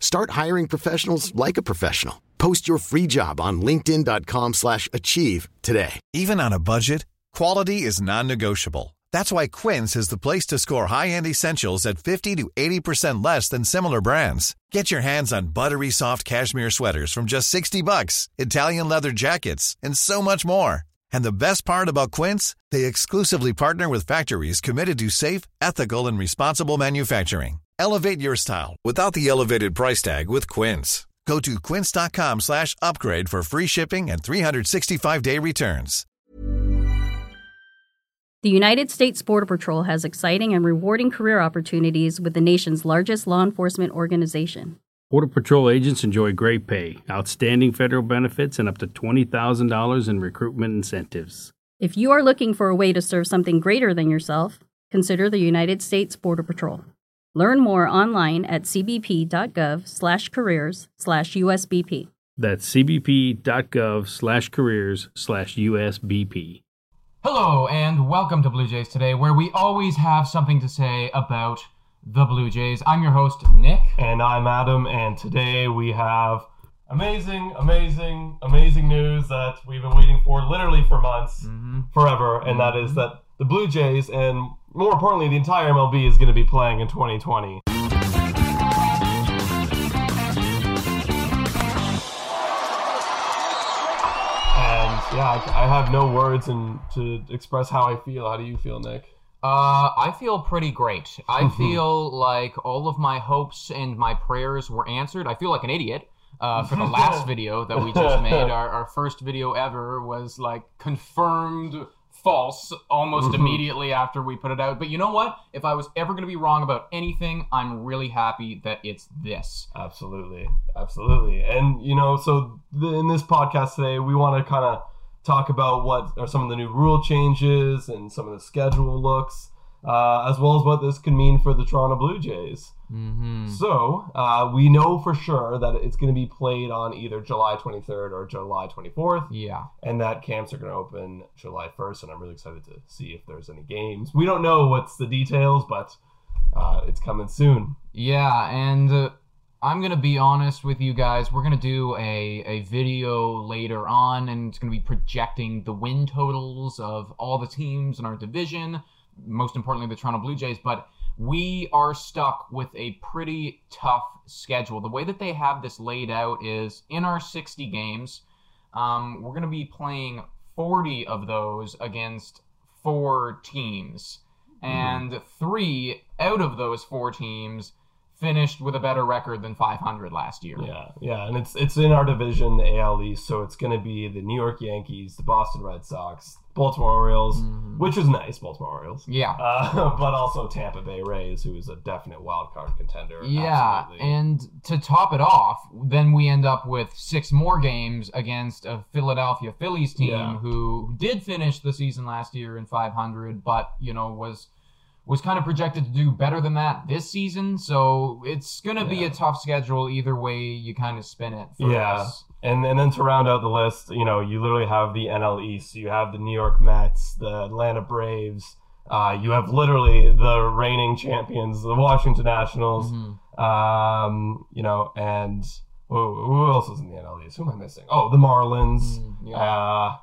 Start hiring professionals like a professional. Post your free job on linkedin.com/achieve slash achieve today. Even on a budget, quality is non-negotiable. That's why Quince is the place to score high-end essentials at 50 to 80% less than similar brands. Get your hands on buttery soft cashmere sweaters from just 60 bucks, Italian leather jackets, and so much more. And the best part about Quince, they exclusively partner with factories committed to safe, ethical, and responsible manufacturing. Elevate your style without the elevated price tag with Quince. Go to quince.com slash upgrade for free shipping and 365-day returns. The United States Border Patrol has exciting and rewarding career opportunities with the nation's largest law enforcement organization. Border Patrol agents enjoy great pay, outstanding federal benefits, and up to $20,000 in recruitment incentives. If you are looking for a way to serve something greater than yourself, consider the United States Border Patrol. Learn more online at cbp.gov/careers slash USBP. That's cbp.gov slash careers slash USBP. Hello, and welcome to Blue Jays Today, where we always have something to say about the Blue Jays. I'm your host, Nick. And I'm Adam, and today we have amazing, amazing, amazing news that we've been waiting for literally for months, mm-hmm. forever, and that mm-hmm. is that the Blue Jays, and more importantly, the entire MLB is going to be playing in 2020. And yeah, I, I have no words and to express how I feel. How do you feel, Nick? Uh, I feel pretty great. I feel like all of my hopes and my prayers were answered. I feel like an idiot. Uh, for the last video that we just made, our, our first video ever was like confirmed false almost mm-hmm. immediately after we put it out. But you know what? If I was ever going to be wrong about anything, I'm really happy that it's this. Absolutely, absolutely. And you know, so the, in this podcast today, we want to kind of talk about what are some of the new rule changes and some of the schedule looks, uh, as well as what this can mean for the Toronto Blue Jays. Mm-hmm. So uh, we know for sure that it's going to be played on either July 23rd or July 24th, Yeah. and that camps are going to open July 1st. And I'm really excited to see if there's any games. We don't know what's the details, but uh, it's coming soon. Yeah, and uh, I'm gonna be honest with you guys. We're gonna do a, a video later on, and it's gonna be projecting the win totals of all the teams in our division. Most importantly, the Toronto Blue Jays. But we are stuck with a pretty tough schedule. The way that they have this laid out is in our 60 games, um, we're gonna be playing 40 of those against four teams, and three out of those four teams finished with a better record than 500 last year. Yeah, yeah, and it's it's in our division, the AL East, so it's going to be the New York Yankees, the Boston Red Sox, Baltimore Orioles, which is nice, Baltimore Orioles. Yeah. Uh, but also Tampa Bay Rays, who is a definite wild card contender. Yeah, absolutely. and to top it off, then we end up with six more games against a Philadelphia Phillies team Yeah. who did finish the season last year in 500, but you know was was kind of projected to do better than that this season. So it's gonna be a tough schedule either way you kind of spin it. For Yeah. us. And and then to round out the list, you know, you literally have the NL East. You have the New York Mets, the Atlanta Braves. Uh, you have literally the reigning champions, the Washington Nationals. Mhm. Um, you know, and who, who else is in the NL East? Who am I missing? Oh, the Marlins. Mm, yeah. Uh,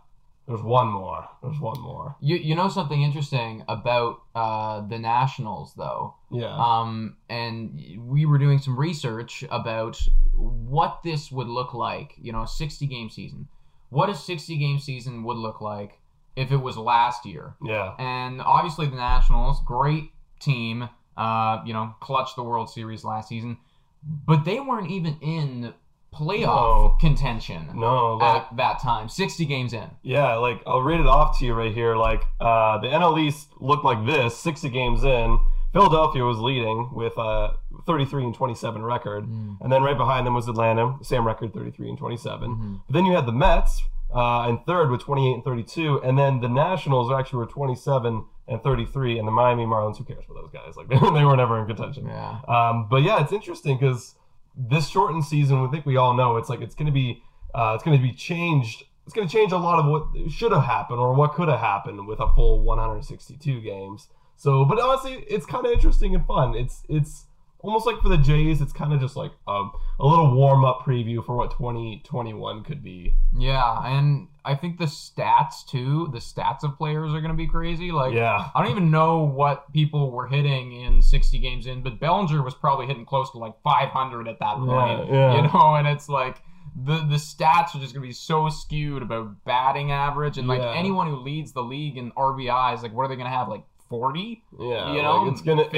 there's one more. There's one more. You you know something interesting about uh, the Nationals though. Yeah. Um, and we were doing some research about what this would look like, you know, a 60 game season. what a 60 game season would look like if it was last year. Yeah. And obviously the Nationals, great team, uh, you know, clutched the World Series last season, but they weren't even in playoff No. contention No, like at that time. 60 games in. Yeah, like I'll read it off to you right here. Like uh, the NL East looked like this: sixty games in, Philadelphia was leading with a 33 and 27 record, and then right behind them was Atlanta, same record, 33 and 27. But then you had the Mets uh, in third with 28 and 32, and then the Nationals actually were 27 and 33, and the Miami Marlins. Who cares for those guys? Like they were never in contention. Yeah. Um, but yeah, it's interesting because this shortened season, I think we all know it's like it's going to be uh, it's going to be changed. It's going to change a lot of what should have happened or what could have happened with a full 162 games. So, but honestly, it's kind of interesting and fun. It's it's almost like for the Jays, it's kind of just like um, a little warm up preview for what 2021 could be. Yeah, and I think the stats too, the stats of players are going to be crazy. Like, Yeah. I don't even know what people were hitting in 60 games in, but Bellinger was probably hitting close to like 500 at that point. yeah. You know, and it's like the the stats are just going to be so skewed about batting average and like Yeah. anyone who leads the league in RBIs, like what are they going to have like 40? Yeah, You know, like, it's gonna 50?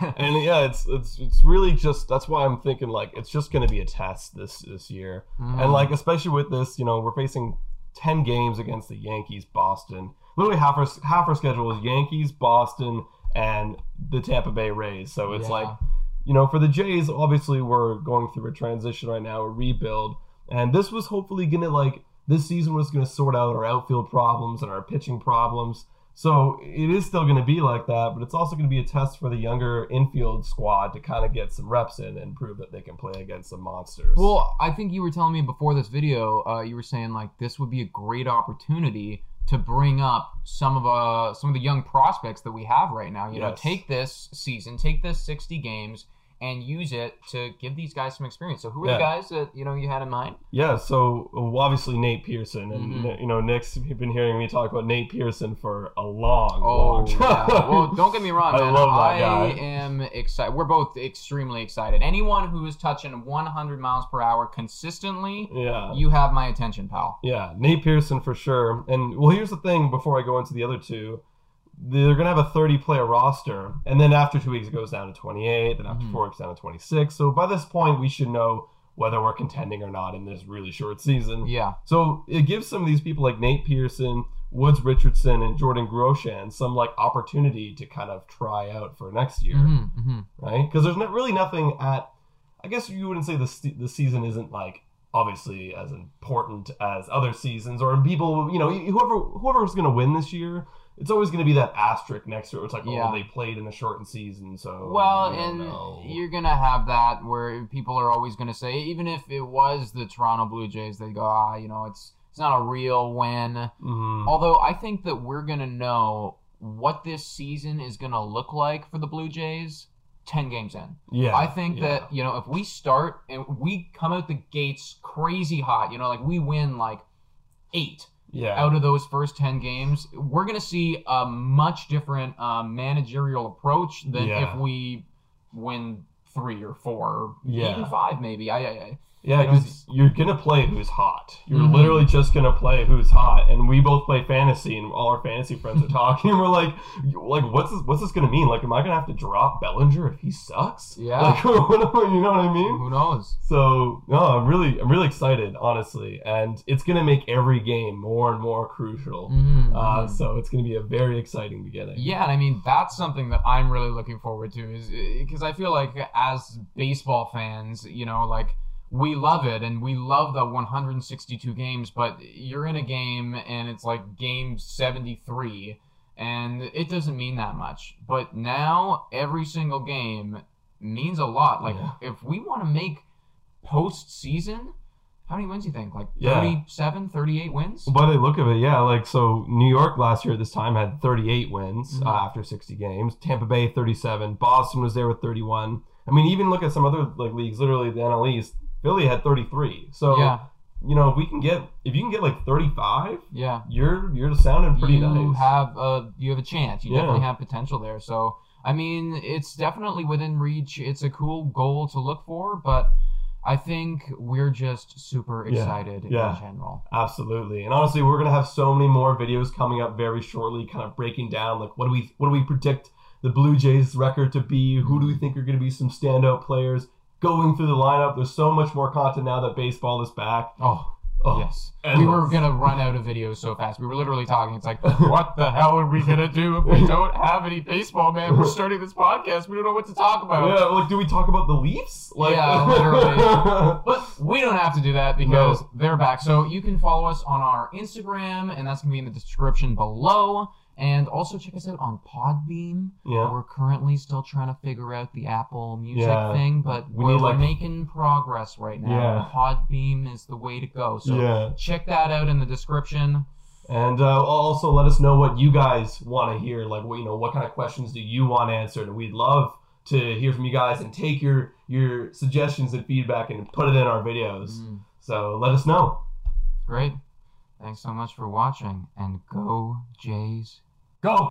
and, and yeah, it's it's it's really just that's why I'm thinking like it's just gonna be a test this this year, Mm. and like especially with this, you know, we're facing ten games against the Yankees, Boston. Literally half our half our schedule is Yankees, Boston, and the Tampa Bay Rays. So it's Yeah. like, you know, for the Jays, obviously we're going through a transition right now, a rebuild, and this was hopefully gonna like this season was gonna sort out our outfield problems and our pitching problems. So it is still going to be like that, but it's also going to be a test for the younger infield squad to kind of get some reps in and prove that they can play against some monsters. Well, I think you were telling me before this video, uh, you were saying like this would be a great opportunity to bring up some of uh some of the young prospects that we have right now. You know, take this season, take this sixty games, and use it to give these guys some experience. So, who are the guys that you know you had in mind? yeah, so obviously Nate Pearson, and Mhm. you know Nick's been hearing me talk about Nate Pearson for a long, Oh, long time. yeah. well, don't get me wrong, I man. love that I guy. am excited. We're both extremely excited. Anyone who is touching 100 miles per hour consistently, yeah, you have my attention, pal. Yeah, Nate Pearson for sure. And well, here's the thing before I go into the other two. They're going to have a 30 player roster. And then after two weeks, it goes down to 28. Then after Mhm. four weeks, down to 26. So by this point, we should know whether we're contending or not in this really short season. Yeah. So it gives some of these people like Nate Pearson, Woods Richardson, and Jordan Groshans some like opportunity to kind of try out for next year hmm hmm right? Because there's not really nothing at. I guess you wouldn't say the the season isn't like obviously as important as other seasons or people. You know, whoever whoever's going to win this year, it's always going to be that asterisk next to it. It's like, Yeah. oh, they played in a shortened season, so Well, and know. you're gonna have that where people are always gonna say, even if it was the Toronto Blue Jays, they go, ah, you know, it's it's not a real win. Mhm. Although I think that we're gonna know what this season is gonna look like for the Blue Jays ten games in. yeah, I think yeah. that you know if we start and we come out the gates crazy hot, you know, like we win like eight yeah, out of those first 10 games, we're going to see a much different um, managerial approach than Yeah. if we win three or four, or Yeah. even five, maybe. I, I, I Yeah, because you're gonna play who's hot. You're Mhm. literally just gonna play who's hot, and we both play fantasy, and all our fantasy friends are talking. and We're like, like, what's this? What's this gonna mean? Like, am I gonna have to drop Bellinger if he sucks? Yeah. Like, you know what I mean? who knows? So no, I'm really, I'm really excited, honestly, and it's gonna make every game more and more crucial. Mhm, Uh, mhm. so it's gonna be a very exciting beginning. Yeah, and I mean that's something that I'm really looking forward to is because I feel like as baseball fans, you know, like we love it and we love the 162 games, but you're in a game and it's like game 73 and it doesn't mean that much. But now every single game means a lot. Like Yeah. if we want to make postseason, how many wins do you think? Like Yeah. 37, 38 wins? By the look of it, yeah, like so New York last year at this time had 38 wins Mhm. uh, after 60 games. Tampa Bay 37. Boston was there with 31. I mean, even look at some other like leagues, literally the NL East. Philly had 33. So Yeah. you know, if we can get if you can get like 35, Yeah. you're you're sounding pretty you nice. have a you have a chance. You Yeah. definitely have potential there. So I mean, it's definitely within reach. It's a cool goal to look for, but I think we're just super Yeah, excited yeah. in general. Absolutely. And honestly, we're gonna have so many more videos coming up very shortly, kind of breaking down like what do we what do we predict the Blue Jays record to be? Who do we think are gonna be some standout players? Going through the lineup. There's so much more content now that baseball is back. Oh, Oh, yes. We were gonna run out of videos so fast. We were literally talking. It's like, what the hell are we gonna do if we don't have any baseball, man? We're starting this podcast. We don't know what to talk about. Yeah, like do we talk about the Leafs? Like Yeah, literally. But we don't have to do that because No. they're back. So you can follow us on our Instagram, and that's gonna be in the description below. And also check us out on Podbean. Yeah. We're currently still trying to figure out the Apple Music Yeah. thing, but We are like- making progress right now. Yeah. Podbean is the way to go. So Yeah. check that out in the description. And uh, also let us know what you guys want to hear. Like, what you know, what kind of questions do you want answered? We'd love to hear from you guys and take your your suggestions and feedback and put it in our videos. Mm. So let us know. Great. Thanks so much for watching, and go Jays. Go.